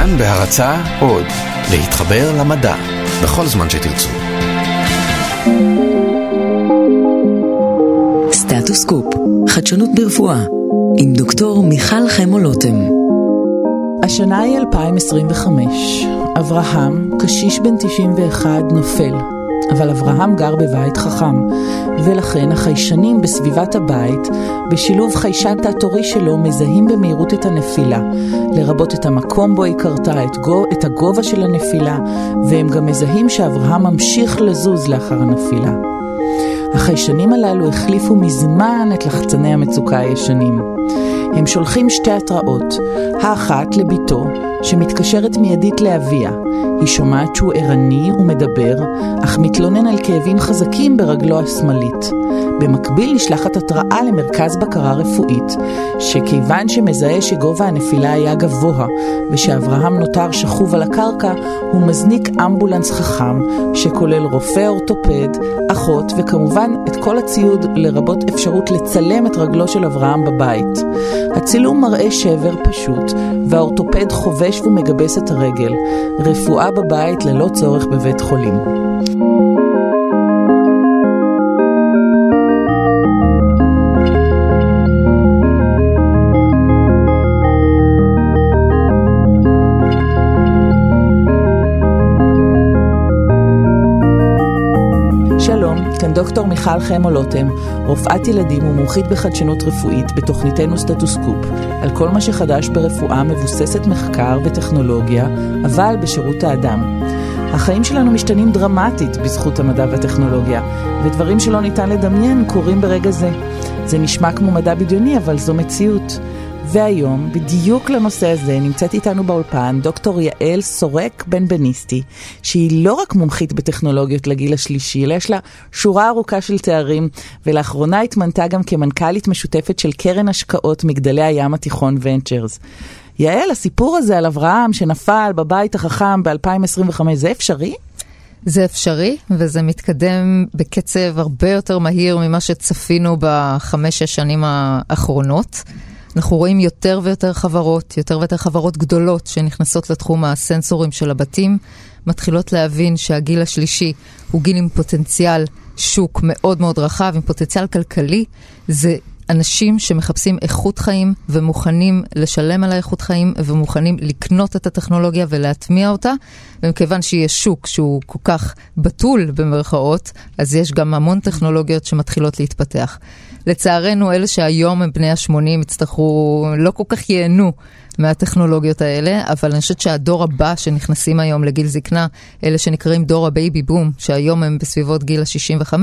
כאן בהרצה עוד, להתחבר למדע, בכל זמן שתרצו. סטטוס קופ, חדשנות ברפואה, עם דוקטור מיכל חמו לוטם. השנה היא 2025. אברהם, קשיש בן 91, נופל. אבל אברהם גר בבית חכם, ולכן החיישנים בסביבת הבית, בשילוב חיישן תת-עורי שלו, מזהים במהירות את הנפילה, לרבות את המקום בו היא קרתה, את, גו, את הגובה של הנפילה, והם גם מזהים שאברהם ממשיך לזוז לאחר הנפילה. החיישנים הללו החליפו מזמן את לחצני המצוקה הישנים. הם שולחים שתי התראות, האחת לביתו, שמתקשרת מיידית לאביה. היא שומעת שהוא ערני ומדבר, אך מתלונן על כאבים חזקים ברגלו השמאלית. במקביל נשלחת התראה למרכז בקרה רפואית, שכיוון שמזהה שגובה הנפילה היה גבוה ושאברהם נותר שכוב על הקרקע, הוא מזניק אמבולנס חכם, שכולל רופא אורתופד, אחות וכמובן את כל הציוד לרבות אפשרות לצלם את רגלו של אברהם בבית. הצילום מראה שבר פשוט, והאורתופד חובש ומגבס את הרגל. רפואה בבית ללא צורך בבית חולים. כאן דוקטור מיכל חמו לוטם, רופאת ילדים ומומחית בחדשנות רפואית בתוכניתנו סטטוסקופ, על כל מה שחדש ברפואה מבוססת מחקר וטכנולוגיה, אבל בשירות האדם. החיים שלנו משתנים דרמטית בזכות המדע והטכנולוגיה, ודברים שלא ניתן לדמיין קורים ברגע זה. זה נשמע כמו מדע בדיוני, אבל זו מציאות. והיום, בדיוק לנושא הזה, נמצאת איתנו באולפן דוקטור יעל סורק בן בניסטי, שהיא לא רק מומחית בטכנולוגיות לגיל השלישי, אלא יש לה שורה ארוכה של תארים, ולאחרונה התמנתה גם כמנכ"לית משותפת של קרן השקעות מגדלי הים התיכון ונצ'רס. יעל, הסיפור הזה על אברהם שנפל בבית החכם ב-2025, זה אפשרי? זה אפשרי, וזה מתקדם בקצב הרבה יותר מהיר ממה שצפינו בחמש-שש שנים האחרונות. אנחנו רואים יותר ויותר חברות, יותר ויותר חברות גדולות שנכנסות לתחום הסנסורים של הבתים, מתחילות להבין שהגיל השלישי הוא גיל עם פוטנציאל שוק מאוד מאוד רחב, עם פוטנציאל כלכלי. זה אנשים שמחפשים איכות חיים ומוכנים לשלם על האיכות חיים ומוכנים לקנות את הטכנולוגיה ולהטמיע אותה. ומכיוון שיש שוק שהוא כל כך בתול במרכאות, אז יש גם המון טכנולוגיות שמתחילות להתפתח. לצערנו, אלה שהיום הם בני ה-80 יצטרכו, לא כל כך ייהנו מהטכנולוגיות האלה, אבל אני חושבת שהדור הבא שנכנסים היום לגיל זקנה, אלה שנקראים דור ה baby boom, שהיום הם בסביבות גיל ה-65,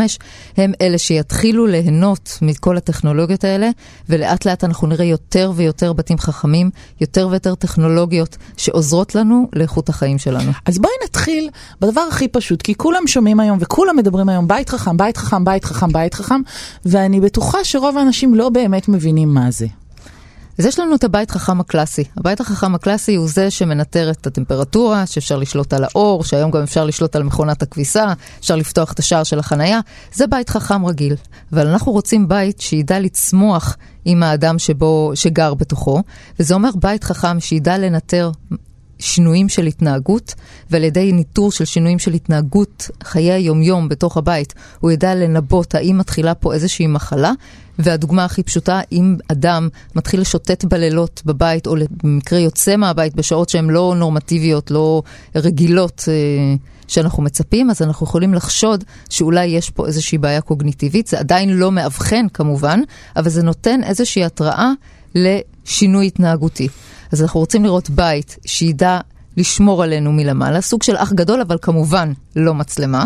הם אלה שיתחילו ליהנות מכל הטכנולוגיות האלה, ולאט לאט אנחנו נראה יותר ויותר בתים חכמים, יותר ויותר טכנולוגיות שעוזרות לנו לאיכות החיים שלנו. אז בואי נתחיל בדבר הכי פשוט, כי כולם שומעים היום וכולם מדברים היום בית חכם, בית חכם, בית חכם, בית חכם, ואני בטוחה שרוב האנשים לא באמת מבינים מה זה. אז יש לנו את הבית חכם הקלאסי. הבית החכם הקלאסי הוא זה שמנטר את הטמפרטורה, שאפשר לשלוט על האור, שהיום גם אפשר לשלוט על מכונת הכביסה, אפשר לפתוח את השער של החנייה. זה בית חכם רגיל. אבל אנחנו רוצים בית שידע לצמוח עם האדם שבו, שגר בתוכו, וזה אומר בית חכם שידע לנטר שינויים של התנהגות, ועל ידי ניטור של שינויים של התנהגות חיי היומיום בתוך הבית, הוא ידע לנבות האם מתחילה פה איזושהי מחלה, והדוגמה הכי פשוטה, אם אדם מתחיל לשוטט בלילות בבית, או במקרה יוצא מהבית בשעות שהן לא נורמטיביות, לא רגילות אה, שאנחנו מצפים, אז אנחנו יכולים לחשוד שאולי יש פה איזושהי בעיה קוגניטיבית. זה עדיין לא מאבחן כמובן, אבל זה נותן איזושהי התראה לשינוי התנהגותי. אז אנחנו רוצים לראות בית שידע לשמור עלינו מלמעלה, סוג של אח גדול, אבל כמובן לא מצלמה.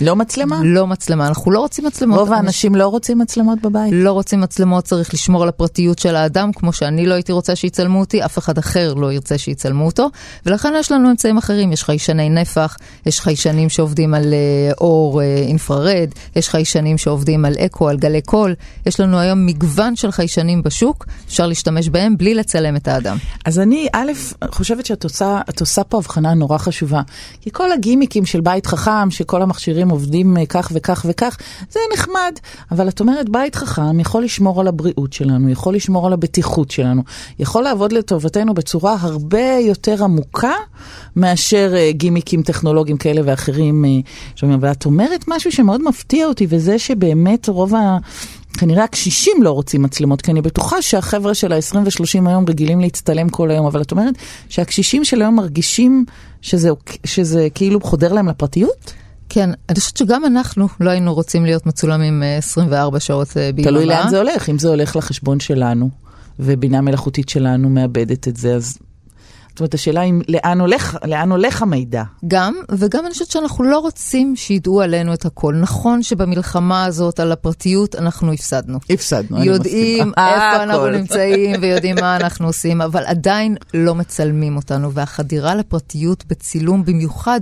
לא מצלמה? לא מצלמה, אנחנו לא רוצים מצלמות. רוב האנשים לא רוצים מצלמות בבית? לא רוצים מצלמות, צריך לשמור על הפרטיות של האדם, כמו שאני לא הייתי רוצה שיצלמו אותי, אף אחד אחר לא ירצה שיצלמו אותו, ולכן יש לנו אמצעים אחרים, יש חיישני נפח, יש חיישנים שעובדים על uh, אור uh, אינפרארד, יש חיישנים שעובדים על אקו, על גלי קול, יש לנו היום מגוון של חיישנים בשוק, אפשר להשתמש בהם בלי לצלם את האדם. אז אני, א', חושבת שאת עושה, עושה פה הבחנה נורא חשובה, כי כל הגימיקים של בית חכם, שכל המכשירים עובדים אה, כך וכך וכך, זה נחמד. אבל את אומרת, בית חכם יכול לשמור על הבריאות שלנו, יכול לשמור על הבטיחות שלנו, יכול לעבוד לטובתנו בצורה הרבה יותר עמוקה מאשר uh, גימיקים טכנולוגיים כאלה ואחרים. Uh, ואת אומרת משהו שמאוד מפתיע אותי, וזה שבאמת רוב ה... כנראה הקשישים לא רוצים מצלמות, כי אני בטוחה שהחבר'ה של ה-20 ו-30 היום רגילים להצטלם כל היום, אבל את אומרת שהקשישים של היום מרגישים שזה, שזה כאילו חודר להם לפרטיות? כן, אני חושבת שגם אנחנו לא היינו רוצים להיות מצולמים 24 שעות ביממה. תלוי לאן זה הולך, אם זה הולך לחשבון שלנו, ובינה מלאכותית שלנו מאבדת את זה, אז זאת אומרת, השאלה היא לאן הולך, לאן הולך המידע. גם, וגם אני חושבת שאנחנו לא רוצים שידעו עלינו את הכל. נכון שבמלחמה הזאת על הפרטיות אנחנו הפסדנו. הפסדנו, אני מסכים. יודעים איפה אנחנו נמצאים ויודעים מה אנחנו עושים, אבל עדיין לא מצלמים אותנו, והחדירה לפרטיות בצילום במיוחד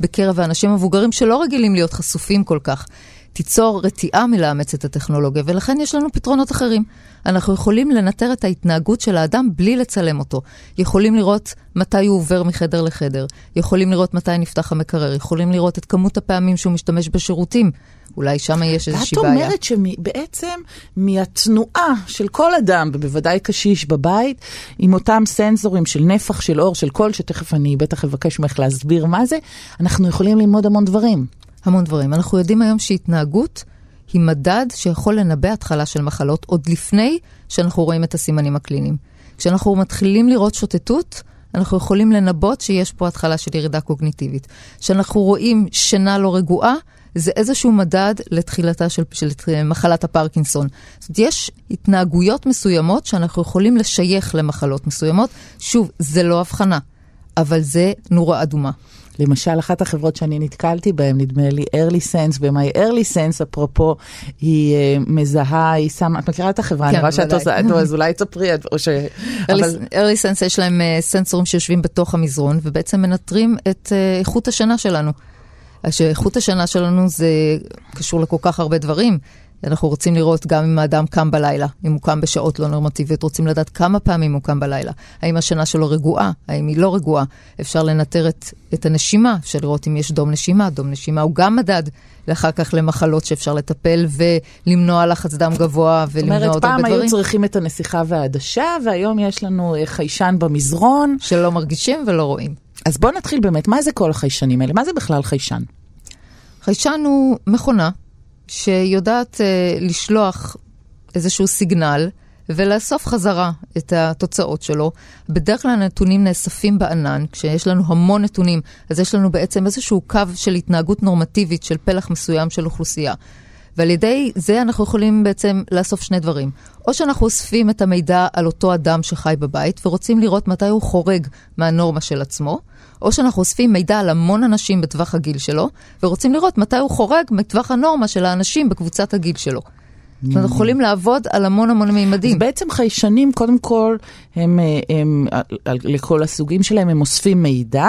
בקרב האנשים המבוגרים שלא רגילים להיות חשופים כל כך. תיצור רתיעה מלאמץ את הטכנולוגיה, ולכן יש לנו פתרונות אחרים. אנחנו יכולים לנטר את ההתנהגות של האדם בלי לצלם אותו. יכולים לראות מתי הוא עובר מחדר לחדר, יכולים לראות מתי נפתח המקרר, יכולים לראות את כמות הפעמים שהוא משתמש בשירותים. אולי שם יש איזושהי בעיה. ואת אומרת שבעצם מהתנועה של כל אדם, ובוודאי קשיש בבית, עם אותם סנסורים של נפח, של אור, של קול, שתכף אני בטח אבקש ממך להסביר מה זה, אנחנו יכולים ללמוד המון דברים. המון דברים. אנחנו יודעים היום שהתנהגות היא מדד שיכול לנבא התחלה של מחלות עוד לפני שאנחנו רואים את הסימנים הקליניים. כשאנחנו מתחילים לראות שוטטות, אנחנו יכולים לנבות שיש פה התחלה של ירידה קוגניטיבית. כשאנחנו רואים שינה לא רגועה, זה איזשהו מדד לתחילתה של, של מחלת הפרקינסון. זאת אומרת, יש התנהגויות מסוימות שאנחנו יכולים לשייך למחלות מסוימות. שוב, זה לא הבחנה, אבל זה נורה אדומה. למשל, אחת החברות שאני נתקלתי בהן, נדמה לי early sense, ב-my early sense, אפרופו, היא uh, מזהה, היא שמה, את מכירה את החברה? כן, אני רואה שאת עושה, אז אולי תספרי, או ש... אבל... early sense, יש להם uh, סנסורים שיושבים בתוך המזרון, ובעצם מנטרים את uh, איכות השינה שלנו. שאיכות השינה שלנו זה קשור לכל כך הרבה דברים. אנחנו רוצים לראות גם אם האדם קם בלילה, אם הוא קם בשעות לא נורמטיביות, רוצים לדעת כמה פעמים הוא קם בלילה. האם השינה שלו רגועה, האם היא לא רגועה. אפשר לנטר את, את הנשימה, אפשר לראות אם יש דום נשימה. דום נשימה הוא גם מדד אחר כך למחלות שאפשר לטפל ולמנוע לחץ דם גבוה ולמנוע עוד הרבה דברים. זאת אומרת, פעם היו צריכים את הנסיכה והעדשה, והיום יש לנו אה, חיישן במזרון. שלא מרגישים ולא רואים. אז בואו נתחיל באמת, מה זה כל החיישנים האלה? מה זה בכלל חיישן? חיישן הוא מכונה שיודעת uh, לשלוח איזשהו סיגנל ולאסוף חזרה את התוצאות שלו. בדרך כלל הנתונים נאספים בענן, כשיש לנו המון נתונים, אז יש לנו בעצם איזשהו קו של התנהגות נורמטיבית של פלח מסוים של אוכלוסייה. ועל ידי זה אנחנו יכולים בעצם לאסוף שני דברים. או שאנחנו אוספים את המידע על אותו אדם שחי בבית ורוצים לראות מתי הוא חורג מהנורמה של עצמו, או שאנחנו אוספים מידע על המון אנשים בטווח הגיל שלו, ורוצים לראות מתי הוא חורג מטווח הנורמה של האנשים בקבוצת הגיל שלו. זאת אומרת, יכולים לעבוד על המון המון מימדים. אז בעצם חיישנים, קודם כל, הם, הם, הם, לכל הסוגים שלהם, הם אוספים מידע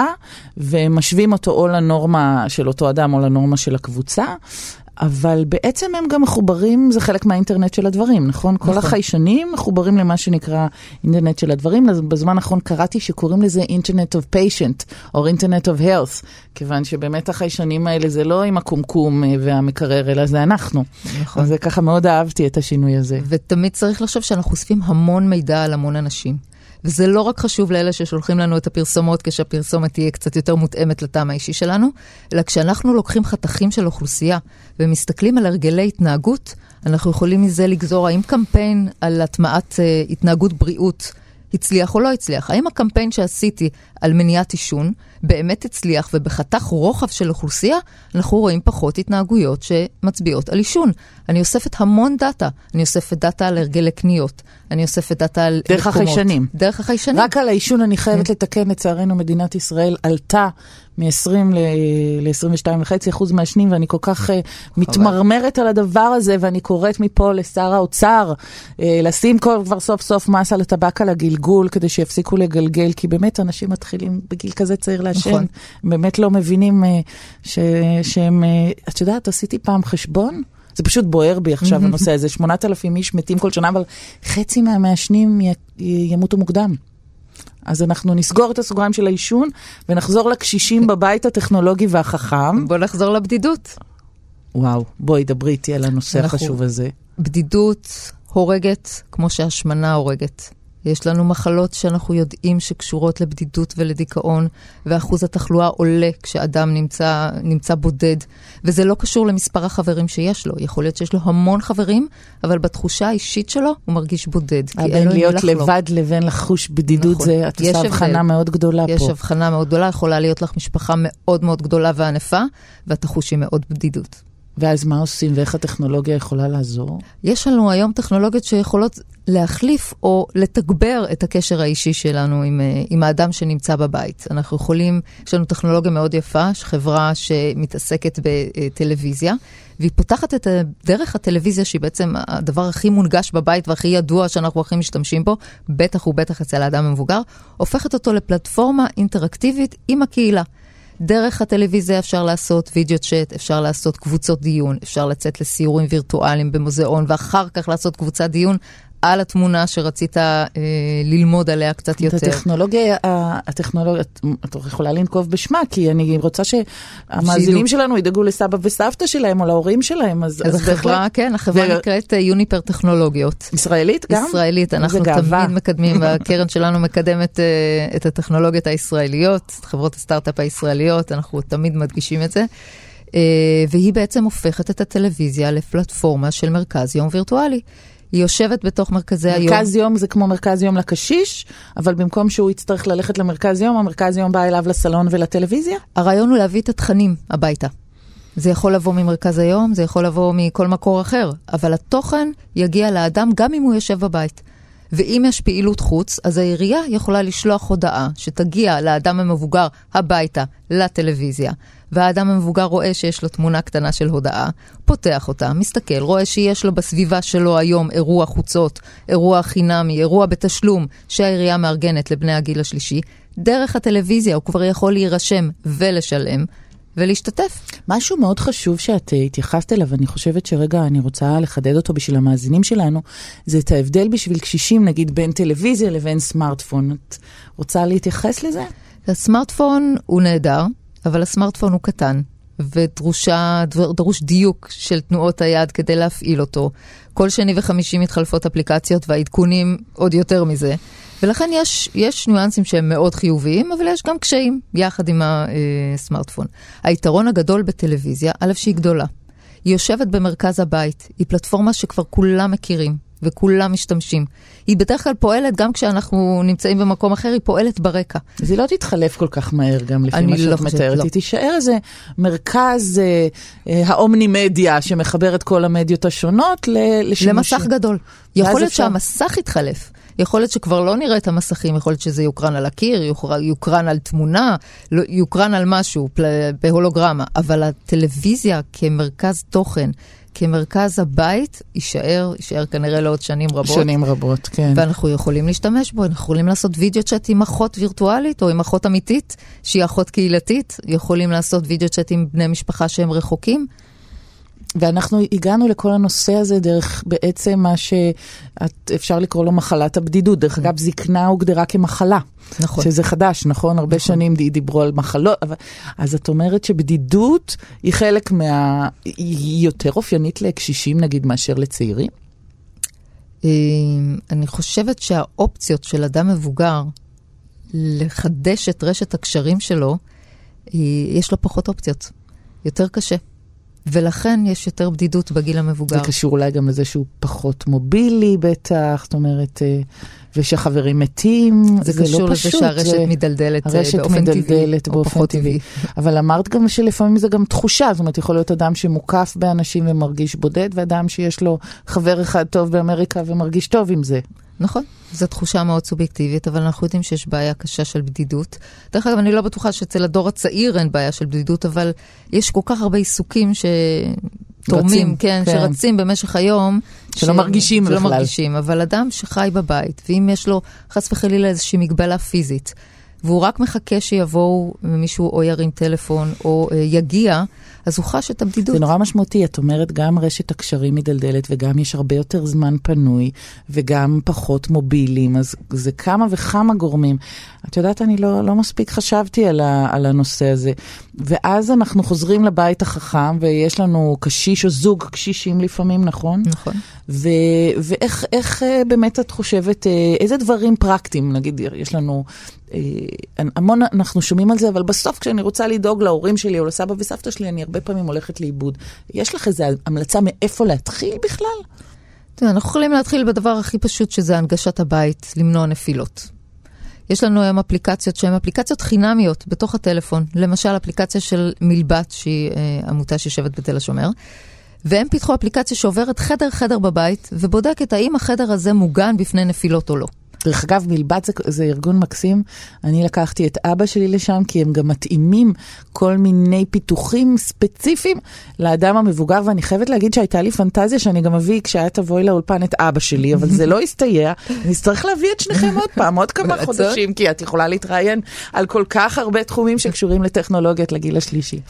ומשווים אותו או לנורמה של אותו אדם או לנורמה של הקבוצה, אבל בעצם הם גם מחוברים, זה חלק מהאינטרנט של הדברים, נכון? נכון. כל החיישנים מחוברים למה שנקרא אינטרנט של הדברים. בזמן האחרון קראתי שקוראים לזה אינטרנט of patient, או אינטרנט of health, כיוון שבאמת החיישנים האלה זה לא עם הקומקום אה, והמקרר, אלא זה אנחנו. נכון. אז ככה מאוד אהבתי את השינוי הזה. ותמיד צריך לחשוב שאנחנו אוספים המון מידע על המון אנשים. וזה לא רק חשוב לאלה ששולחים לנו את הפרסומות כשהפרסומת תהיה קצת יותר מותאמת לטעם האישי שלנו, אלא כשאנחנו לוקחים חתכים של אוכלוסייה ומסתכלים על הרגלי התנהגות, אנחנו יכולים מזה לגזור האם קמפיין על הטמעת uh, התנהגות בריאות הצליח או לא הצליח. האם הקמפיין שעשיתי על מניעת עישון באמת הצליח, ובחתך רוחב של אוכלוסייה, אנחנו רואים פחות התנהגויות שמצביעות על עישון. אני אוספת המון data. אני אוספת data על הרגלי קניות. אני אוספת דאטה על דרך מקומות. החיישנים. דרך החיישנים. רק על העישון אני חייבת כן. לתקן, לצערנו מדינת ישראל עלתה מ-20 ל-22.5 אחוז מעשנים, ואני כל כך uh, מתמרמרת על הדבר הזה, ואני קוראת מפה לשר האוצר, uh, לשים כל, כבר סוף סוף מס על הטבק על הגלגול, כדי שיפסיקו לגלגל, כי באמת אנשים מתחילים בגיל כזה צעיר לעשן, נכון. באמת לא מבינים uh, ש, שהם, uh, את יודעת, עשיתי פעם חשבון. זה פשוט בוער בי עכשיו הנושא הזה, 8,000 איש מתים כל שנה, אבל חצי מהמעשנים ימותו מוקדם. אז אנחנו נסגור את הסוגריים של העישון ונחזור לקשישים בבית הטכנולוגי והחכם. בוא נחזור לבדידות. וואו, בואי דברי איתי על הנושא אנחנו- החשוב הזה. בדידות הורגת כמו שהשמנה הורגת. יש לנו מחלות שאנחנו יודעים שקשורות לבדידות ולדיכאון, ואחוז התחלואה עולה כשאדם נמצא, נמצא בודד, וזה לא קשור למספר החברים שיש לו. יכול להיות שיש לו המון חברים, אבל בתחושה האישית שלו הוא מרגיש בודד. בין לו להיות. לבד לבין לחוש בדידות, נכון. זה, את יש עושה. הבחנה מאוד גדולה יש פה. הבחנה מאוד גדולה, יכולה להיות לך משפחה מאוד מאוד גדולה וענפה, ואת תחושי מאוד בדידות. ואז מה עושים ואיך הטכנולוגיה יכולה לעזור? יש לנו היום טכנולוגיות שיכולות להחליף או לתגבר את הקשר האישי שלנו עם, אה, עם האדם שנמצא בבית. אנחנו יכולים, יש לנו טכנולוגיה מאוד יפה, חברה שמתעסקת בטלוויזיה, והיא פותחת את דרך הטלוויזיה, שהיא בעצם הדבר הכי מונגש בבית והכי ידוע שאנחנו הכי משתמשים בו, בטח ובטח אצל האדם המבוגר, הופכת אותו לפלטפורמה אינטראקטיבית עם הקהילה. דרך הטלוויזיה אפשר לעשות וידאו צ'אט, אפשר לעשות קבוצות דיון, אפשר לצאת לסיורים וירטואליים במוזיאון, ואחר כך לעשות קבוצת דיון על התמונה שרצית אה, ללמוד עליה קצת את יותר. הטכנולוגיה, ה- הטכנולוגיה, את- את יכולה לנקוב בשמה, כי אני רוצה שהמאזינים. שלנו ידאגו לסבא וסבתא שלהם או להורים שלהם, אז, אז החברה, בהחלט. כן, החברה ו- נקראת אה, יוניפר טכנולוגיות. ישראלית גם? ישראלית, אנחנו. תמיד מקדמים, והקרן שלנו מקדמת uh, את הטכנולוגיות הישראליות, את חברות הסטארט-אפ הישראליות, אנחנו תמיד מדגישים את זה. Uh, והיא בעצם הופכת את הטלוויזיה לפלטפורמה של מרכז יום וירטואלי. היא יושבת בתוך מרכזי היום. מרכז יום זה כמו מרכז יום לקשיש, אבל במקום שהוא יצטרך ללכת למרכז יום, המרכז יום בא אליו לסלון ולטלוויזיה? הרעיון הוא להביא את התכנים הביתה. זה יכול לבוא ממרכז היום, זה יכול לבוא מכל מקור אחר, אבל התוכן יגיע לאדם גם אם הוא יושב בבית. ואם יש פעילות חוץ, אז העירייה יכולה לשלוח הודעה שתגיע לאדם המבוגר הביתה, לטלוויזיה, והאדם המבוגר רואה שיש לו תמונה קטנה של הודעה, פותח אותה, מסתכל, רואה שיש לו בסביבה שלו היום אירוע חוצות, אירוע חינמי, אירוע בתשלום שהעירייה מארגנת לבני הגיל השלישי, דרך הטלוויזיה הוא כבר יכול להירשם ולשלם ולהשתתף. משהו מאוד חשוב שאת אה, התייחסת אליו, אני חושבת שרגע אני רוצה לחדד אותו בשביל המאזינים שלנו, זה את ההבדל בשביל קשישים, נגיד בין טלוויזיה לבין סמארטפון. את רוצה להתייחס לזה? הסמארטפון הוא נהדר, אבל הסמארטפון הוא קטן, ודרושה, דבר- דרוש דיוק של תנועות היד כדי להפעיל אותו. כל שני וחמישי מתחלפות אפליקציות והעדכונים עוד יותר מזה. ולכן יש, יש ניואנסים שהם מאוד חיוביים, אבל יש גם קשיים יחד עם הסמארטפון. היתרון הגדול בטלוויזיה, א', שהיא גדולה. היא יושבת במרכז הבית, היא פלטפורמה שכבר כולם מכירים וכולם משתמשים. היא בדרך כלל פועלת, גם כשאנחנו נמצאים במקום אחר, היא פועלת ברקע. אז היא לא תתחלף כל כך מהר גם לפי מה לא שאת חושבת, מתארת. לא. היא תישאר איזה מרכז אה, אה, האומני-מדיה שמחבר את כל המדיות השונות לשימושים. למסך גדול. יכול להיות אפשר- שהמסך יתחלף. יכול להיות שכבר לא נראה את המסכים, יכול להיות שזה יוקרן על הקיר, יוקר- יוקרן על תמונה, לא- יוקרן על משהו, בהולוגרמה, אבל הטלוויזיה כמרכז תוכן, כמרכז הבית, יישאר, יישאר כנראה לעוד שנים רבות. שנים רבות, כן. ואנחנו יכולים להשתמש בו, אנחנו יכולים לעשות וידאו צ'אט עם אחות וירטואלית או עם אחות אמיתית, שהיא אחות קהילתית, יכולים לעשות וידאו צ'אט עם בני משפחה שהם רחוקים. ואנחנו הגענו לכל הנושא הזה דרך בעצם מה שאפשר לקרוא לו מחלת הבדידות. דרך אגב, זקנה הוגדרה כמחלה. נכון. שזה חדש, נכון? הרבה שנים די- דיברו על מחלות, אבל... אז את אומרת שבדידות היא חלק מה... היא יותר אופיינית לקשישים, נגיד, מאשר לצעירים? אה, אני חושבת שהאופציות של אדם מבוגר לחדש את רשת הקשרים שלו, יש לו פחות אופציות. יותר קשה. ולכן יש יותר בדידות בגיל המבוגר. זה קשור אולי גם לזה שהוא פחות מובילי בטח, זאת אומרת, אה, ושהחברים מתים, זה, זה קשור לא לזה פשוט. שהרשת זה... מדלדלת אה, הרשת באופן טבעי, מדלדלת או באופן פחות טבעי. אבל אמרת גם שלפעמים זה גם תחושה, זאת אומרת, יכול להיות אדם שמוקף באנשים ומרגיש בודד, ואדם שיש לו חבר אחד טוב באמריקה ומרגיש טוב עם זה. נכון, זו תחושה מאוד סובייקטיבית, אבל אנחנו יודעים שיש בעיה קשה של בדידות. דרך אגב, אני לא בטוחה שאצל הדור הצעיר אין בעיה של בדידות, אבל יש כל כך הרבה עיסוקים שתורמים, רצים, כן, כן. שרצים במשך היום. שלא מרגישים שלא בכלל. מרגישים, אבל אדם שחי בבית, ואם יש לו חס וחלילה איזושהי מגבלה פיזית, והוא רק מחכה שיבואו מישהו או ירים טלפון או אה, יגיע, אז הוא חש את הבדידות. זה נורא משמעותי, את אומרת גם רשת הקשרים מדלדלת וגם יש הרבה יותר זמן פנוי וגם פחות מובילים, אז זה כמה וכמה גורמים. את יודעת, אני לא, לא מספיק חשבתי על, ה, על הנושא הזה. ואז אנחנו חוזרים לבית החכם, ויש לנו קשיש או זוג קשישים לפעמים, נכון? נכון. ו- ואיך איך, אה, באמת את חושבת, אה, איזה דברים פרקטיים, נגיד, יש לנו, אה, המון אנחנו שומעים על זה, אבל בסוף כשאני רוצה לדאוג להורים שלי או לסבא וסבתא שלי, אני הרבה פעמים הולכת לאיבוד. יש לך איזו המלצה מאיפה להתחיל בכלל? תראה, אנחנו יכולים להתחיל בדבר הכי פשוט, שזה הנגשת הבית, למנוע נפילות. יש לנו היום אפליקציות שהן אפליקציות חינמיות בתוך הטלפון, למשל אפליקציה של מלבת, שהיא אה, עמותה שיושבת בתל השומר, והם פיתחו אפליקציה שעוברת חדר-חדר בבית, ובודקת האם החדר הזה מוגן בפני נפילות או לא. דרך אגב, מלבד זה, זה ארגון מקסים. אני לקחתי את אבא שלי לשם, כי הם גם מתאימים כל מיני פיתוחים ספציפיים לאדם המבוגר, ואני חייבת להגיד שהייתה לי פנטזיה שאני גם אביא, כשאת תבואי לאולפן, את אבא שלי, אבל זה לא הסתייע. אני אצטרך להביא את שניכם עוד פעם, עוד כמה חודשים, כי את יכולה להתראיין על כל כך הרבה תחומים שקשורים לטכנולוגיות לגיל השלישי.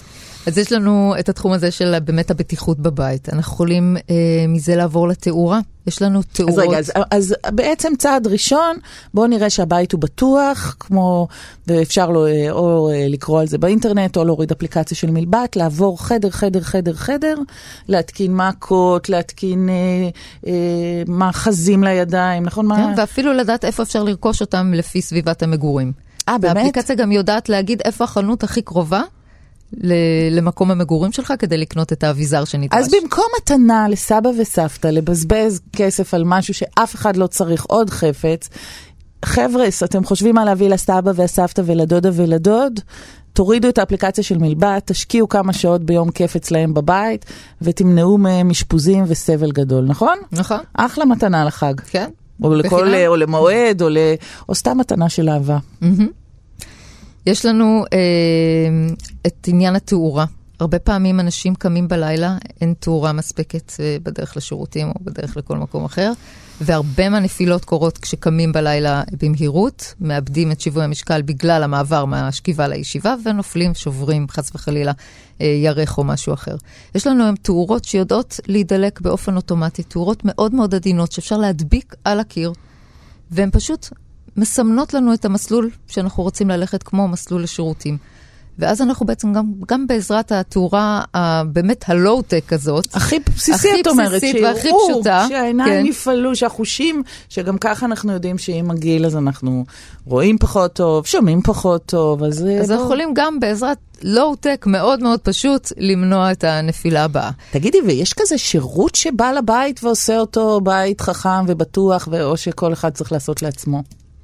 אז יש לנו את התחום הזה של באמת הבטיחות בבית. אנחנו יכולים אה, מזה לעבור לתאורה. יש לנו תאורות. אז רגע, אז, אז בעצם צעד ראשון, בואו נראה שהבית הוא בטוח, כמו, ואפשר לו אה, או אה, לקרוא על זה באינטרנט, או להוריד אפליקציה של מלבט, לעבור חדר, חדר, חדר, חדר, להתקין מעקות, להתקין אה, אה, מאחזים לידיים, נכון? כן, מה... ואפילו לדעת איפה אפשר לרכוש אותם לפי סביבת המגורים. אה, באמת? והאפליקציה גם יודעת להגיד איפה החנות הכי קרובה. למקום המגורים שלך כדי לקנות את האביזר שנדרש. אז במקום מתנה לסבא וסבתא, לבזבז כסף על משהו שאף אחד לא צריך עוד חפץ, חבר'ה, אתם חושבים מה להביא לסבא והסבתא ולדודה ולדוד? תורידו את האפליקציה של מלבט, תשקיעו כמה שעות ביום כיף אצלהם בבית, ותמנעו מהם אשפוזים וסבל גדול, נכון? נכון. אחלה מתנה לחג. כן. או, לכל, או למועד, או, ל, או סתם מתנה של אהבה. Mm-hmm. יש לנו אה, את עניין התאורה. הרבה פעמים אנשים קמים בלילה, אין תאורה מספקת אה, בדרך לשירותים או בדרך לכל מקום אחר, והרבה מהנפילות קורות כשקמים בלילה במהירות, מאבדים את שיווי המשקל בגלל המעבר מהשכיבה לישיבה, ונופלים, שוברים, חס וחלילה, אה, ירך או משהו אחר. יש לנו היום תאורות שיודעות להידלק באופן אוטומטי, תאורות מאוד מאוד עדינות שאפשר להדביק על הקיר, והן פשוט מסמנות לנו את המסלול שאנחנו רוצים ללכת כמו מסלול לשירותים. ואז אנחנו בעצם גם, גם בעזרת התאורה הבאמת הלואו-טק הזאת, הכי בסיסית, את אומרת, בסיסית והכי פשוטה, שהעיניים כן. יפעלו, שהחושים, שגם ככה אנחנו יודעים שעם הגיל אז אנחנו רואים פחות טוב, שומעים פחות טוב, אז... אז אנחנו יכולים גם בעזרת לואו-טק מאוד מאוד פשוט למנוע את הנפילה הבאה. תגידי, ויש כזה שירות שבא לבית ועושה אותו בית חכם ובטוח, או שכל אחד צריך לעשות לעצמו?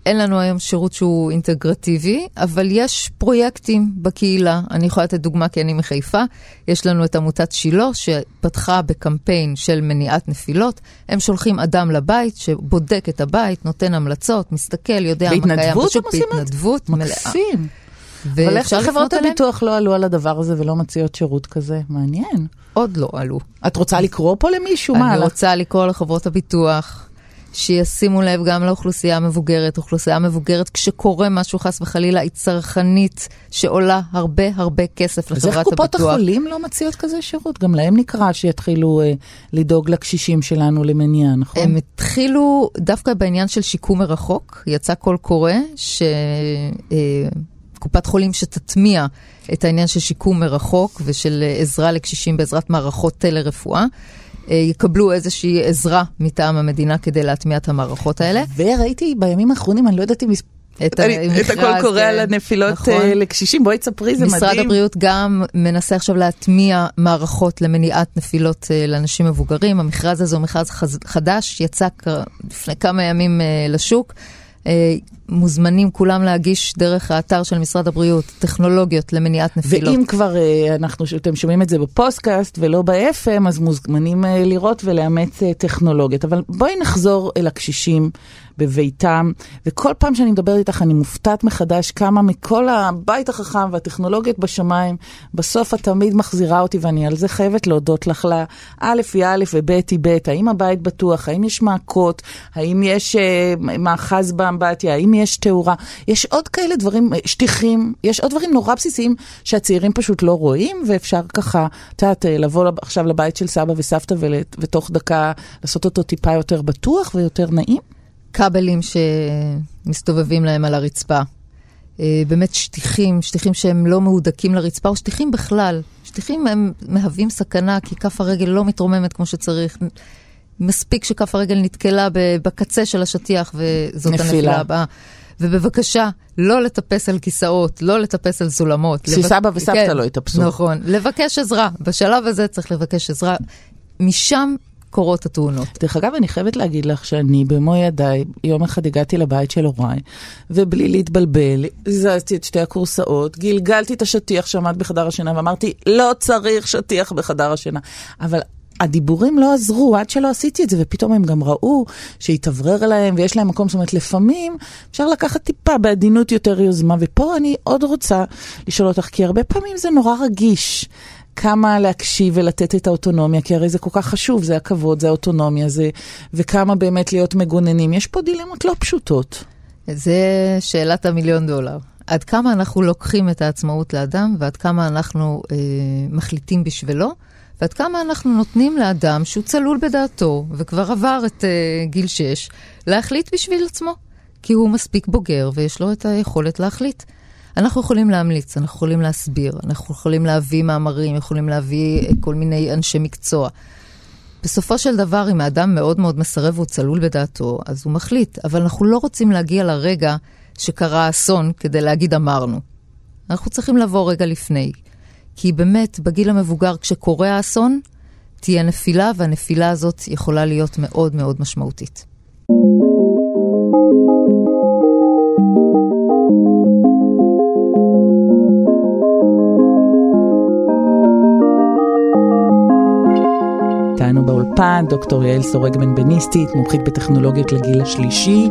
אין לנו היום שירות שהוא אינטגרטיבי, אבל יש פרויקטים בקהילה. אני יכולה לתת דוגמה כי אני מחיפה. יש לנו את עמותת שילה, שפתחה בקמפיין של מניעת נפילות. הם שולחים אדם לבית שבודק את הבית, נותן המלצות, מסתכל, יודע מה קיים. פשוט בהתנדבות מלאה. מקסים. אבל איך חברות הביטוח לא עלו על הדבר הזה ולא מציעות שירות כזה? מעניין. עוד לא עלו. את רוצה לקרוא פה למישהו? אני רוצה לקרוא לחברות הביטוח. שישימו לב גם לאוכלוסייה המבוגרת. אוכלוסייה מבוגרת, כשקורה משהו חס וחלילה, היא צרכנית שעולה הרבה הרבה כסף לחברת הביטוח. אז איך קופות החולים לא מציעות כזה שירות? גם להם נקרא שיתחילו אה, לדאוג לקשישים שלנו למניעה, נכון? הם התחילו דווקא בעניין של שיקום מרחוק. יצא קול קורא ש... אה, קופת חולים שתטמיע את העניין של שיקום מרחוק ושל עזרה לקשישים בעזרת מערכות טלרפואה. אה, יקבלו איזושהי עזרה מטעם המדינה כדי להטמיע את המערכות האלה. וראיתי בימים האחרונים, אני לא יודעת אם... את, את הכל קורה על כן. הנפילות נכון. uh, לקשישים, בואי תספרי, זה משרד מדהים. משרד הבריאות גם מנסה עכשיו להטמיע מערכות למניעת נפילות uh, לאנשים מבוגרים. המכרז הזה הוא מכרז חדש, יצא לפני כמה ימים לשוק. אה, מוזמנים כולם להגיש דרך האתר של משרד הבריאות טכנולוגיות למניעת נפילות. ואם כבר אה, אנחנו, אתם שומעים את זה בפודקאסט ולא ב-FM, אז מוזמנים אה, לראות ולאמץ טכנולוגיות. אבל בואי נחזור אל הקשישים בביתם, וכל פעם שאני מדברת איתך אני מופתעת מחדש כמה מכל הבית החכם והטכנולוגיות בשמיים, בסוף את תמיד מחזירה אותי, ואני על זה חייבת להודות לך לה. א' היא א' וב' היא ב', האם הבית בטוח, האם יש מעקות, האם יש מאחז באמבטיה, האם יש תאורה, יש עוד כאלה דברים, שטיחים, יש עוד דברים נורא בסיסיים שהצעירים פשוט לא רואים, ואפשר ככה, את יודעת, לבוא עכשיו לבית של סבא וסבתא ותוך דקה לעשות אותו טיפה יותר בטוח ויותר נעים. כבלים שמסתובבים להם על הרצפה. אה, באמת שטיחים, שטיחים שהם לא מהודקים לרצפה, או שטיחים בכלל. שטיחים הם מהווים סכנה, כי כף הרגל לא מתרוממת כמו שצריך. מספיק שכף הרגל נתקלה בקצה של השטיח, וזאת נפילה. הנפילה הבאה. ובבקשה, לא לטפס על כיסאות, לא לטפס על סולמות. שסבא לבק... וסבתא כן, לא יטפסו. נכון, לבקש עזרה. בשלב הזה צריך לבקש עזרה. משם קורות התאונות. דרך אגב, אני חייבת להגיד לך שאני במו ידיי, יום אחד הגעתי לבית של הוריי, ובלי להתבלבל, הזזתי את שתי הכורסאות, גלגלתי את השטיח שעמד בחדר השינה, ואמרתי, לא צריך שטיח בחדר השינה. אבל הדיבורים לא עזרו עד שלא עשיתי את זה, ופתאום הם גם ראו שהתאוורר להם ויש להם מקום, זאת אומרת, לפעמים אפשר לקחת טיפה בעדינות יותר יוזמה, ופה אני עוד רוצה לשאול אותך, כי הרבה פעמים זה נורא רגיש. כמה להקשיב ולתת את האוטונומיה, כי הרי זה כל כך חשוב, זה הכבוד, זה האוטונומיה, זה, וכמה באמת להיות מגוננים. יש פה דילמות לא פשוטות. זה שאלת המיליון דולר. עד כמה אנחנו לוקחים את העצמאות לאדם, ועד כמה אנחנו אה, מחליטים בשבילו, ועד כמה אנחנו נותנים לאדם שהוא צלול בדעתו, וכבר עבר את אה, גיל 6, להחליט בשביל עצמו. כי הוא מספיק בוגר ויש לו את היכולת להחליט. אנחנו יכולים להמליץ, אנחנו יכולים להסביר, אנחנו יכולים להביא מאמרים, יכולים להביא אה, כל מיני אנשי מקצוע. בסופו של דבר, אם האדם מאוד מאוד מסרב והוא צלול בדעתו, אז הוא מחליט. אבל אנחנו לא רוצים להגיע לרגע שקרה אסון כדי להגיד אמרנו. אנחנו צריכים לבוא רגע לפני. כי באמת, בגיל המבוגר, כשקורה האסון, תהיה נפילה, והנפילה הזאת יכולה להיות מאוד מאוד משמעותית. באולפן, דוקטור יעל סורג בן בניסטית, מומחית בטכנולוגיות לגיל השלישי,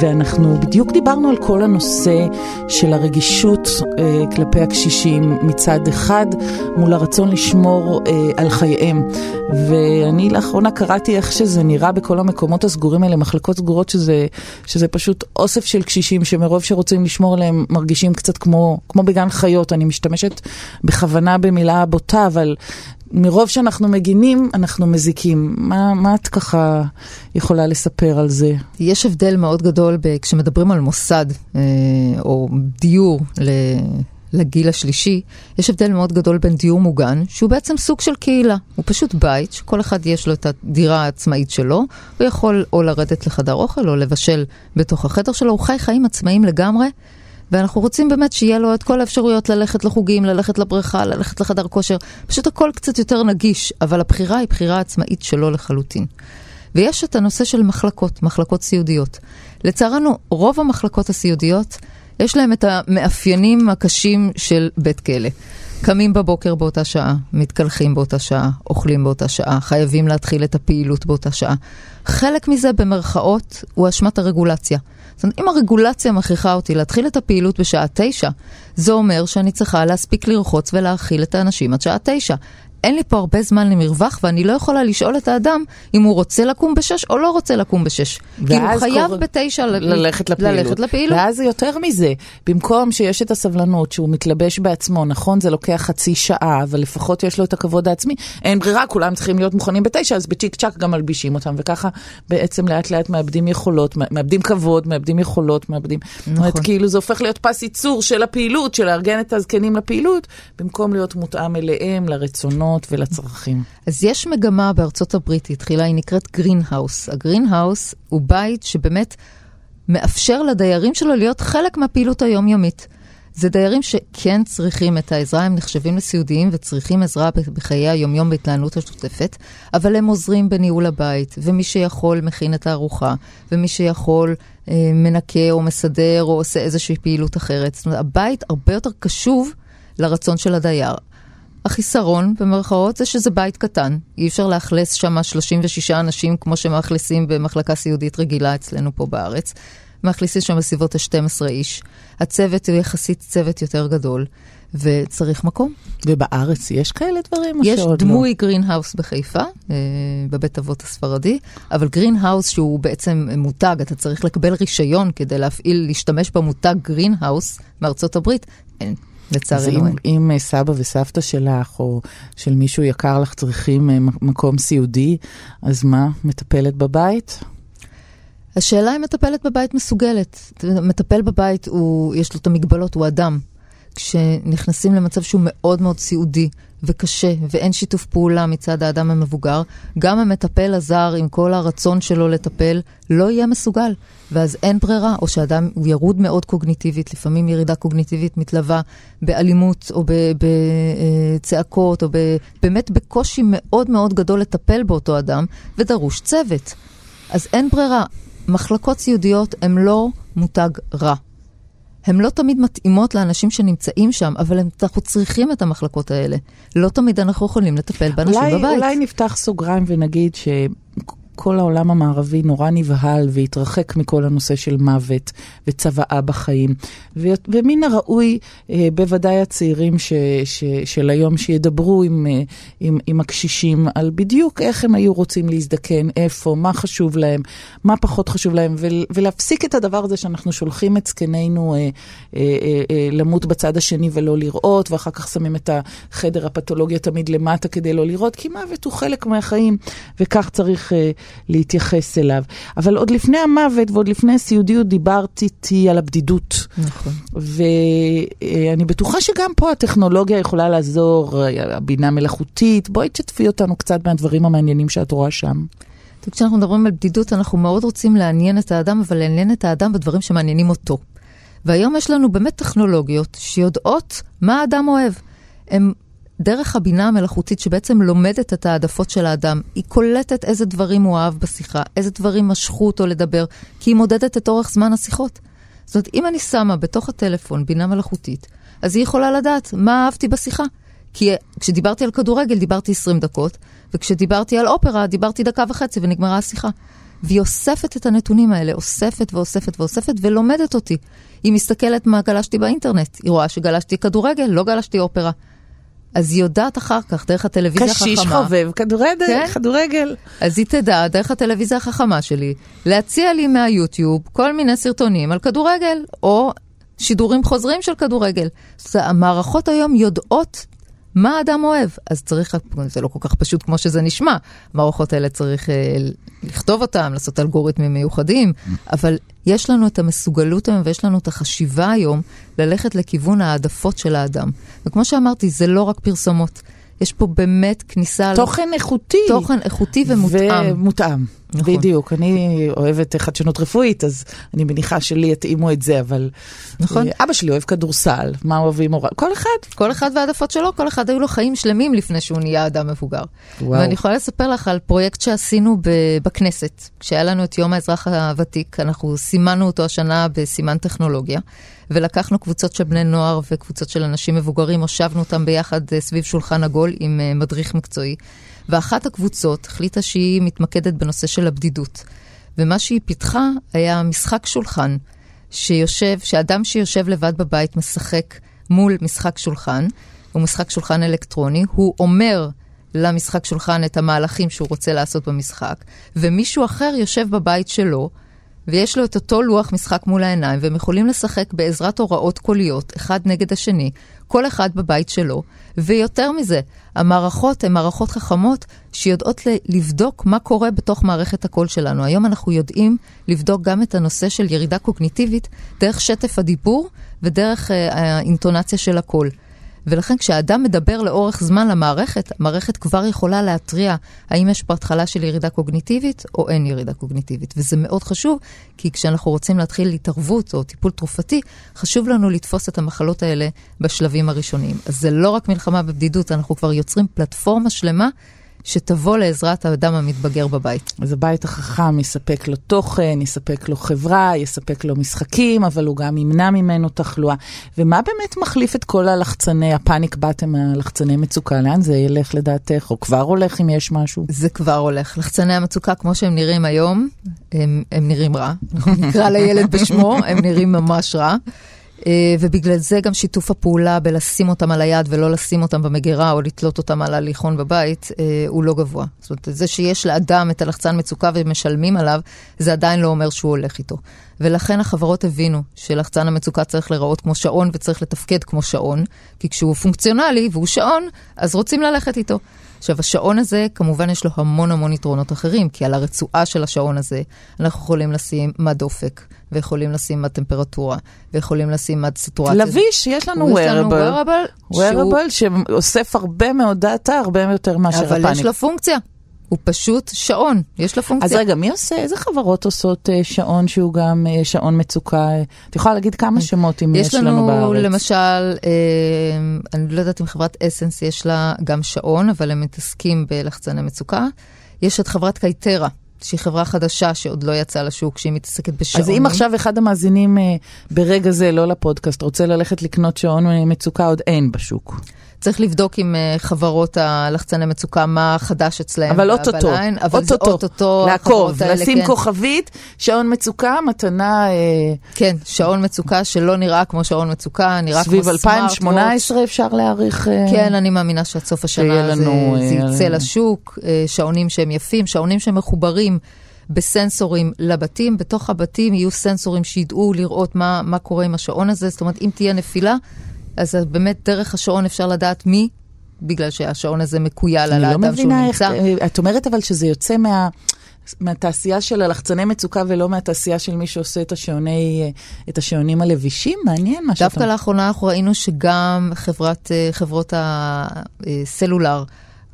ואנחנו בדיוק דיברנו על כל הנושא של הרגישות אה, כלפי הקשישים מצד אחד, מול הרצון לשמור אה, על חייהם. ואני לאחרונה קראתי איך שזה נראה בכל המקומות הסגורים האלה, מחלקות סגורות, שזה, שזה פשוט אוסף של קשישים שמרוב שרוצים לשמור עליהם מרגישים קצת כמו, כמו בגן חיות. אני משתמשת בכוונה במילה בוטה, אבל מרוב שאנחנו מגינים, אנחנו מזיקים. מה, מה את ככה יכולה לספר על זה? יש הבדל מאוד גדול ב- כשמדברים על מוסד אה, או דיור ל... לגיל השלישי, יש הבדל מאוד גדול בין דיור מוגן, שהוא בעצם סוג של קהילה. הוא פשוט בית, שכל אחד יש לו את הדירה העצמאית שלו, הוא יכול או לרדת לחדר אוכל או לבשל בתוך החדר שלו, הוא חי חיים עצמאיים לגמרי. ואנחנו רוצים באמת שיהיה לו את כל האפשרויות ללכת לחוגים, ללכת לבריכה, ללכת לחדר כושר, פשוט הכל קצת יותר נגיש, אבל הבחירה היא בחירה עצמאית שלו לחלוטין. ויש את הנושא של מחלקות, מחלקות סיעודיות. לצערנו, רוב המחלקות הסיעודיות, יש להם את המאפיינים הקשים של בית כלא. קמים בבוקר באותה שעה, מתקלחים באותה שעה, אוכלים באותה שעה, חייבים להתחיל את הפעילות באותה שעה. חלק מזה, במרכאות, הוא אשמת הרגולציה. זאת אומרת, אם הרגולציה מכריחה אותי להתחיל את הפעילות בשעה תשע, זה אומר שאני צריכה להספיק לרחוץ ולהאכיל את האנשים עד שעה תשע. אין לי פה הרבה זמן למרווח, ואני לא יכולה לשאול את האדם אם הוא רוצה לקום בשש או לא רוצה לקום בשש. כי הוא חייב קור... בתשע ללכת לפעילות. ללכת לפעילות. ואז יותר מזה, במקום שיש את הסבלנות שהוא מתלבש בעצמו, נכון, זה לוקח חצי שעה, אבל לפחות יש לו את הכבוד העצמי, אין ברירה, כולם צריכים להיות מוכנים בתשע, אז בצ'יק צ'אק גם מלבישים אותם, וככה בעצם לאט לאט מאבדים יכולות, מאבדים כבוד, מאבדים יכולות, מאבדים... נכון. אומרת, כאילו זה הופך להיות פס ייצור של הפעילות, של לארגן את הזקנים לפעילות, במקום להיות מותאם אליהם, לרצונות. לתכונות ולצרכים. אז יש מגמה בארצות הברית, היא התחילה, היא נקראת Green House. ה Green House הוא בית שבאמת מאפשר לדיירים שלו להיות חלק מהפעילות היומיומית. זה דיירים שכן צריכים את העזרה, הם נחשבים לסיעודיים וצריכים עזרה בחיי היומיום בהתנהלות השוטפת, אבל הם עוזרים בניהול הבית, ומי שיכול מכין את הארוחה, ומי שיכול אה, מנקה או מסדר או עושה איזושהי פעילות אחרת. זאת אומרת, הבית הרבה יותר קשוב לרצון של הדייר. החיסרון, במרכאות, זה שזה בית קטן. אי אפשר לאכלס שם 36 אנשים כמו שמאכלסים במחלקה סיעודית רגילה אצלנו פה בארץ. מאכלסים שם בסביבות ה-12 איש. הצוות הוא יחסית צוות יותר גדול, וצריך מקום. ובארץ יש כאלה דברים? יש דמוי לא? Green House בחיפה, אה, בבית אבות הספרדי, אבל Green House שהוא בעצם מותג, אתה צריך לקבל רישיון כדי להפעיל, להשתמש במותג Green House מארצות הברית, אין. לצערנו. אז אם, אם אה, סבא וסבתא שלך, או של מישהו יקר לך, צריכים אה, מקום סיעודי, אז מה, מטפלת בבית? השאלה אם מטפלת בבית מסוגלת. מטפל בבית, הוא, יש לו את המגבלות, הוא אדם. כשנכנסים למצב שהוא מאוד מאוד סיעודי וקשה, ואין שיתוף פעולה מצד האדם המבוגר, גם המטפל הזר, עם כל הרצון שלו לטפל, לא יהיה מסוגל. ואז אין ברירה, או שאדם הוא ירוד מאוד קוגניטיבית, לפעמים ירידה קוגניטיבית מתלווה באלימות, או בצעקות, או באמת בקושי מאוד מאוד גדול לטפל באותו אדם, ודרוש צוות. אז אין ברירה. מחלקות סיעודיות הן לא מותג רע. הן לא תמיד מתאימות לאנשים שנמצאים שם, אבל אנחנו צריכים את המחלקות האלה. לא תמיד אנחנו יכולים לטפל באנשים אולי, בבית. אולי נפתח סוגריים ונגיד ש... כל העולם המערבי נורא נבהל והתרחק מכל הנושא של מוות וצוואה בחיים. ומן הראוי, אה, בוודאי הצעירים ש- ש- של היום, שידברו עם, אה, עם, עם הקשישים על בדיוק איך הם היו רוצים להזדקן, איפה, מה חשוב להם, מה פחות חשוב להם, ולהפסיק את הדבר הזה שאנחנו שולחים את זקנינו אה, אה, אה, אה, למות בצד השני ולא לראות, ואחר כך שמים את החדר הפתולוגיה תמיד למטה כדי לא לראות, כי מוות הוא חלק מהחיים, וכך צריך... אה, להתייחס אליו. אבל עוד לפני המוות ועוד לפני הסיעודיות דיברת איתי על הבדידות. נכון. ואני בטוחה שגם פה הטכנולוגיה יכולה לעזור, הבינה מלאכותית. בואי תשתפי אותנו קצת מהדברים המעניינים שאת רואה שם. כשאנחנו מדברים על בדידות, אנחנו מאוד רוצים לעניין את האדם, אבל לעניין את האדם בדברים שמעניינים אותו. והיום יש לנו באמת טכנולוגיות שיודעות מה האדם אוהב. הן דרך הבינה המלאכותית שבעצם לומדת את העדפות של האדם, היא קולטת איזה דברים הוא אהב בשיחה, איזה דברים משכו אותו לדבר, כי היא מודדת את אורך זמן השיחות. זאת אומרת, אם אני שמה בתוך הטלפון בינה מלאכותית, אז היא יכולה לדעת מה אהבתי בשיחה. כי כשדיברתי על כדורגל דיברתי 20 דקות, וכשדיברתי על אופרה דיברתי דקה וחצי ונגמרה השיחה. והיא אוספת את הנתונים האלה, אוספת ואוספת ואוספת ולומדת אותי. היא מסתכלת מה גלשתי באינטרנט, היא רואה שגלשתי כדורגל, לא גלשתי אופרה. אז היא יודעת אחר כך, דרך הטלוויזיה החכמה. קשיש חובב כדורגל, כן? כדורגל. אז היא תדע, דרך הטלוויזיה החכמה שלי, להציע לי מהיוטיוב כל מיני סרטונים על כדורגל, או שידורים חוזרים של כדורגל. המערכות היום יודעות מה האדם אוהב. אז צריך, זה לא כל כך פשוט כמו שזה נשמע, המערכות האלה צריך אה, לכתוב אותן, לעשות אלגוריתמים מיוחדים, אבל יש לנו את המסוגלות היום ויש לנו את החשיבה היום ללכת לכיוון העדפות של האדם. וכמו שאמרתי, זה לא רק פרסומות. יש פה באמת כניסה... תוכן איכותי. תוכן איכותי ומותאם. ומותאם. נכון. בדיוק, אני אוהבת חדשנות רפואית, אז אני מניחה שלי יתאימו את זה, אבל... נכון. אבא שלי אוהב כדורסל, מה אוהבים הוריו? כל אחד. כל אחד והעדפות שלו, כל אחד היו לו חיים שלמים לפני שהוא נהיה אדם מבוגר. וואו. ואני יכולה לספר לך על פרויקט שעשינו בכנסת, כשהיה לנו את יום האזרח הוותיק, אנחנו סימנו אותו השנה בסימן טכנולוגיה. ולקחנו קבוצות של בני נוער וקבוצות של אנשים מבוגרים, הושבנו אותם ביחד אה, סביב שולחן עגול עם אה, מדריך מקצועי. ואחת הקבוצות החליטה שהיא מתמקדת בנושא של הבדידות. ומה שהיא פיתחה היה משחק שולחן, שיושב, שאדם שיושב לבד בבית משחק מול משחק שולחן, הוא משחק שולחן אלקטרוני, הוא אומר למשחק שולחן את המהלכים שהוא רוצה לעשות במשחק, ומישהו אחר יושב בבית שלו, ויש לו את אותו לוח משחק מול העיניים, והם יכולים לשחק בעזרת הוראות קוליות, אחד נגד השני, כל אחד בבית שלו, ויותר מזה, המערכות הן מערכות חכמות שיודעות לבדוק מה קורה בתוך מערכת הקול שלנו. היום אנחנו יודעים לבדוק גם את הנושא של ירידה קוגניטיבית דרך שטף הדיבור ודרך אה, האינטונציה של הקול. ולכן כשאדם מדבר לאורך זמן למערכת, המערכת כבר יכולה להתריע האם יש פה התחלה של ירידה קוגניטיבית או אין ירידה קוגניטיבית. וזה מאוד חשוב, כי כשאנחנו רוצים להתחיל התערבות או טיפול תרופתי, חשוב לנו לתפוס את המחלות האלה בשלבים הראשוניים. אז זה לא רק מלחמה בבדידות, אנחנו כבר יוצרים פלטפורמה שלמה שתבוא לעזרת האדם המתבגר בבית. אז הבית החכם יספק לו תוכן, יספק לו חברה, יספק לו משחקים, אבל הוא גם ימנע ממנו תחלואה. ומה באמת מחליף את כל הלחצני, הפאניק באטם, הלחצני מצוקה? לאן זה ילך לדעתך? או כבר הולך אם יש משהו? זה כבר הולך. לחצני המצוקה, כמו שהם נראים היום, הם, הם נראים רע. נקרא לילד בשמו, הם נראים ממש רע. אה, ובגלל זה גם שיתוף הפעולה בלשים אותם על היד ולא לשים אותם במגירה או לתלות אותם על הליכון בבית, אה, הוא לא גבוה. זאת אומרת, זה שיש לאדם את הלחצן מצוקה ומשלמים עליו, זה עדיין לא אומר שהוא הולך איתו. ולכן החברות הבינו שלחצן המצוקה צריך להיראות כמו שעון וצריך לתפקד כמו שעון, כי כשהוא פונקציונלי והוא שעון, אז רוצים ללכת איתו. עכשיו, השעון הזה, כמובן יש לו המון המון יתרונות אחרים, כי על הרצועה של השעון הזה אנחנו יכולים לשים מד אופק, ויכולים לשים מד טמפרטורה, ויכולים לשים מד סטורציה. לביש, יש לנו wearable, wearable שאוסף הרבה מאוד דאטה, הרבה יותר מאשר הפאניק. אבל יש לו פונקציה. הוא פשוט שעון, יש לו פונקציה. אז רגע, מי עושה, איזה חברות עושות uh, שעון שהוא גם uh, שעון מצוקה? את יכולה להגיד כמה שמות אם יש, יש לנו בארץ? יש לנו למשל, uh, אני לא יודעת אם חברת אסנס יש לה גם שעון, אבל הם מתעסקים בלחצני מצוקה. יש את חברת קייטרה. שהיא חברה חדשה שעוד לא יצאה לשוק, שהיא מתעסקת בשעונים. אז אם עכשיו אחד המאזינים ברגע זה, לא לפודקאסט, רוצה ללכת לקנות שעון מצוקה, עוד אין בשוק. צריך לבדוק עם אה, חברות הלחצני מצוקה מה חדש אצלהם. אבל אוטוטו, אוטוטו, לעקוב, לשים כן. כוכבית, שעון מצוקה, מתנה... אה, כן, שעון מצוקה שלא נראה כמו שעון מצוקה, נראה כמו סמארט וואץ'. סביב 2018 אפשר להעריך... אה, כן, אני מאמינה שעד סוף השנה זה, זה יצא לשוק, שעונים שהם יפים, שעונים שמחוברים. בסנסורים לבתים, בתוך הבתים יהיו סנסורים שידעו לראות מה, מה קורה עם השעון הזה, זאת אומרת, אם תהיה נפילה, אז באמת דרך השעון אפשר לדעת מי, בגלל שהשעון הזה מקוייל על האדם לא שהוא נמצא. איך, אה, את אומרת אבל שזה יוצא מה... מהתעשייה של הלחצני מצוקה ולא מהתעשייה של מי שעושה את, השעוני, אה, את השעונים הלבישים? מעניין מה שאתה... דווקא לאחרונה אנחנו ראינו שגם חברת, אה, חברות הסלולר,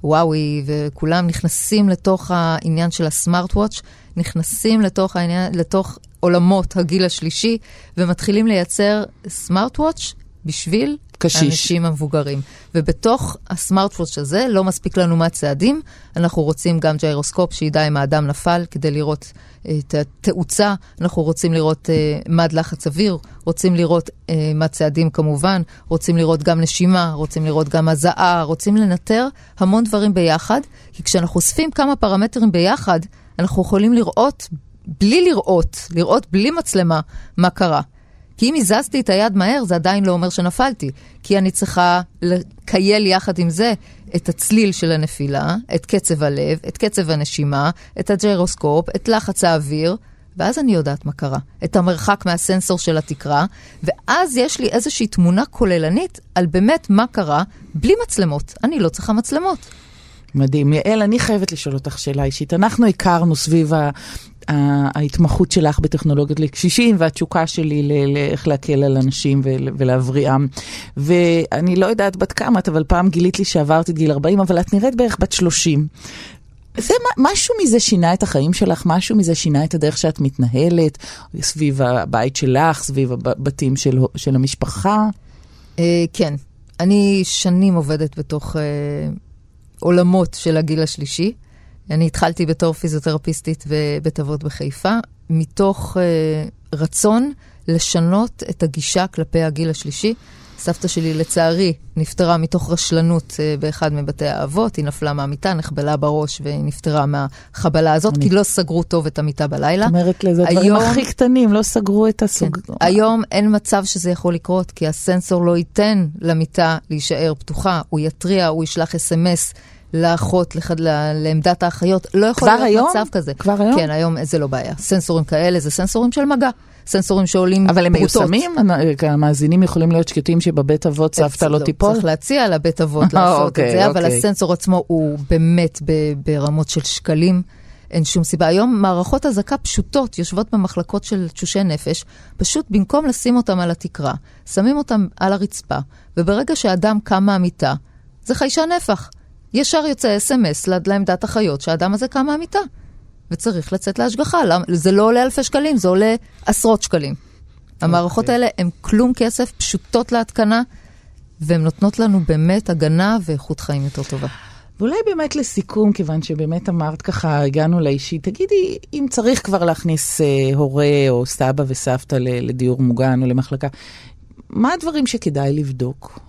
וואוי וכולם נכנסים לתוך העניין של הסמארט וואץ', נכנסים לתוך, העניין, לתוך עולמות הגיל השלישי ומתחילים לייצר סמארט וואץ' בשביל קשיש. האנשים המבוגרים. ובתוך הסמארטפוט הזה לא מספיק לנו מה צעדים, אנחנו רוצים גם ג'יירוסקופ שידע אם האדם נפל כדי לראות אה, את התאוצה, אנחנו רוצים לראות uh, מד לחץ אוויר, רוצים לראות uh, מה צעדים כמובן, רוצים לראות גם נשימה, רוצים לראות גם הזעה, רוצים לנטר המון דברים ביחד, כי כשאנחנו אוספים כמה פרמטרים ביחד, אנחנו יכולים לראות, בלי לראות, לראות בלי מצלמה, מה קרה. כי אם הזזתי את היד מהר, זה עדיין לא אומר שנפלתי. כי אני צריכה לקייל יחד עם זה את הצליל של הנפילה, את קצב הלב, את קצב הנשימה, את הג'ירוסקופ, את לחץ האוויר, ואז אני יודעת מה קרה. את המרחק מהסנסור של התקרה, ואז יש לי איזושהי תמונה כוללנית על באמת מה קרה, בלי מצלמות. אני לא צריכה מצלמות. מדהים. יעל, אני חייבת לשאול אותך שאלה אישית. אנחנו הכרנו סביב ההתמחות שלך בטכנולוגיות לקשישים והתשוקה שלי לאיך להקל על אנשים ולהבריאם. ואני לא יודעת בת כמה את, אבל פעם גילית לי שעברת את גיל 40, אבל את נראית בערך בת 30. זה משהו מזה שינה את החיים שלך, משהו מזה שינה את הדרך שאת מתנהלת, סביב הבית שלך, סביב הבתים של, של המשפחה? Uh, כן, אני שנים עובדת בתוך uh, עולמות של הגיל השלישי. אני התחלתי בתור פיזיותרפיסטית בבית אבות בחיפה, מתוך uh, רצון לשנות את הגישה כלפי הגיל השלישי. סבתא שלי, לצערי, נפטרה מתוך רשלנות uh, באחד מבתי האבות. היא נפלה מהמיטה, נחבלה בראש והיא נפטרה מהחבלה הזאת, אני... כי לא סגרו טוב את המיטה בלילה. זאת אומרת, לזה הדברים הכי קטנים, לא סגרו את הסוג... כן. היום אין מצב שזה יכול לקרות, כי הסנסור לא ייתן למיטה להישאר פתוחה. הוא יתריע, הוא ישלח אס.אם.אס. לאחות, לחד, לעמדת האחיות. לא יכול להיות היום? מצב כזה. כבר היום? כן, היום זה לא בעיה. סנסורים כאלה זה סנסורים של מגע. סנסורים שעולים אבל הם מיושמים? המאזינים יכולים להיות שקטים שבבית אבות סבתא לא, לא תיפול? צריך להציע לבית אבות לעשות אוקיי, את זה, אבל אוקיי. הסנסור עצמו הוא באמת ברמות של שקלים. אין שום סיבה. היום מערכות אזעקה פשוטות יושבות במחלקות של תשושי נפש, פשוט במקום לשים אותם על התקרה, שמים אותם על הרצפה, וברגע שאדם קם מהמיטה, זה חיישן נפח. ישר יוצא אס.אם.אס לעמדת החיות שהאדם הזה קם מהמיטה. וצריך לצאת להשגחה. זה לא עולה אלפי שקלים, זה עולה עשרות שקלים. Okay. המערכות אוקיי. האלה הן כלום כסף, פשוטות להתקנה, והן נותנות לנו באמת הגנה ואיכות חיים יותר טובה. ואולי באמת לסיכום, כיוון שבאמת אמרת ככה, הגענו לאישי, תגידי, אם צריך כבר להכניס אה, הורה או סבא וסבתא לדיור מוגן או למחלקה, מה הדברים שכדאי לבדוק?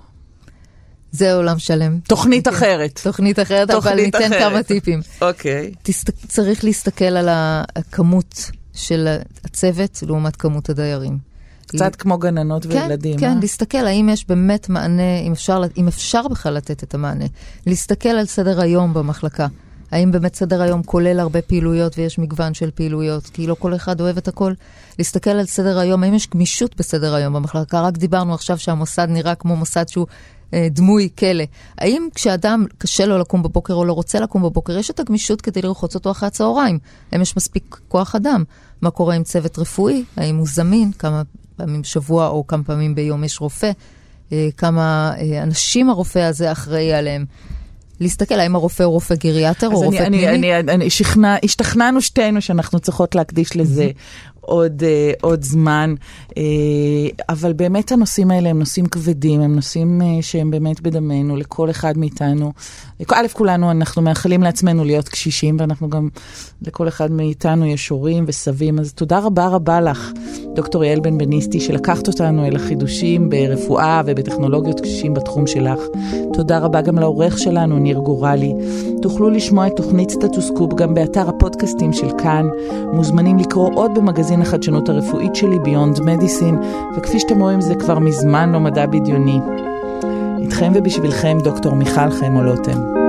זה עולם שלם. תוכנית okay. אוקיי. אחרת. תוכנית אחרת, תוכנית אבל ניתן אחרת. כמה טיפים. אוקיי. Okay. תסת... צריך להסתכל על הכמות של הצוות לעומת כמות הדיירים. קצת כמו גננות כן, וילדים. כן, אה? להסתכל האם יש באמת מענה, אם אפשר, אם אפשר בכלל לתת את המענה. להסתכל על סדר היום במחלקה. האם באמת סדר היום כולל הרבה פעילויות ויש מגוון של פעילויות, כי לא כל אחד אוהב את הכל. להסתכל על סדר היום, האם יש גמישות בסדר היום במחלקה? רק דיברנו עכשיו שהמוסד נראה כמו מוסד שהוא דמוי כלא. האם כשאדם קשה לו לקום בבוקר או לא רוצה לקום בבוקר, יש את הגמישות כדי לרחוץ אותו אחרי הצהריים? האם יש מספיק כוח אדם? מה קורה עם צוות רפואי? האם הוא זמין? כמה פעמים בשבוע או כמה פעמים ביום יש רופא? אה, כמה אה, אנשים הרופא הזה אחראי עליהם? להסתכל האם הרופא הוא רופא גריאטר או אז רופא פנימי. אני, אני, אני שכנע, השתכנענו שתינו שאנחנו צריכות להקדיש לזה עוד, uh, עוד זמן, uh, אבל באמת הנושאים האלה הם נושאים כבדים, הם נושאים uh, שהם באמת בדמנו, לכל אחד מאיתנו. א', כולנו, אנחנו מאחלים לעצמנו להיות קשישים, ואנחנו גם, לכל אחד מאיתנו יש הורים וסבים, אז תודה רבה רבה לך, דוקטור יעל בן בניסטי, שלקחת אותנו אל החידושים ברפואה ובטכנולוגיות קשישים בתחום שלך. תודה רבה גם לעורך שלנו, ניר גורלי. תוכלו לשמוע את תוכנית סטטוס קופ גם באתר הפודקאסטים של כאן. מוזמנים לקרוא עוד במגזין החדשנות הרפואית שלי, Beyond Medicine, וכפי שאתם רואים זה כבר מזמן לא מדע בדיוני. איתכם ובשבילכם דוקטור מיכל חמו לוטם.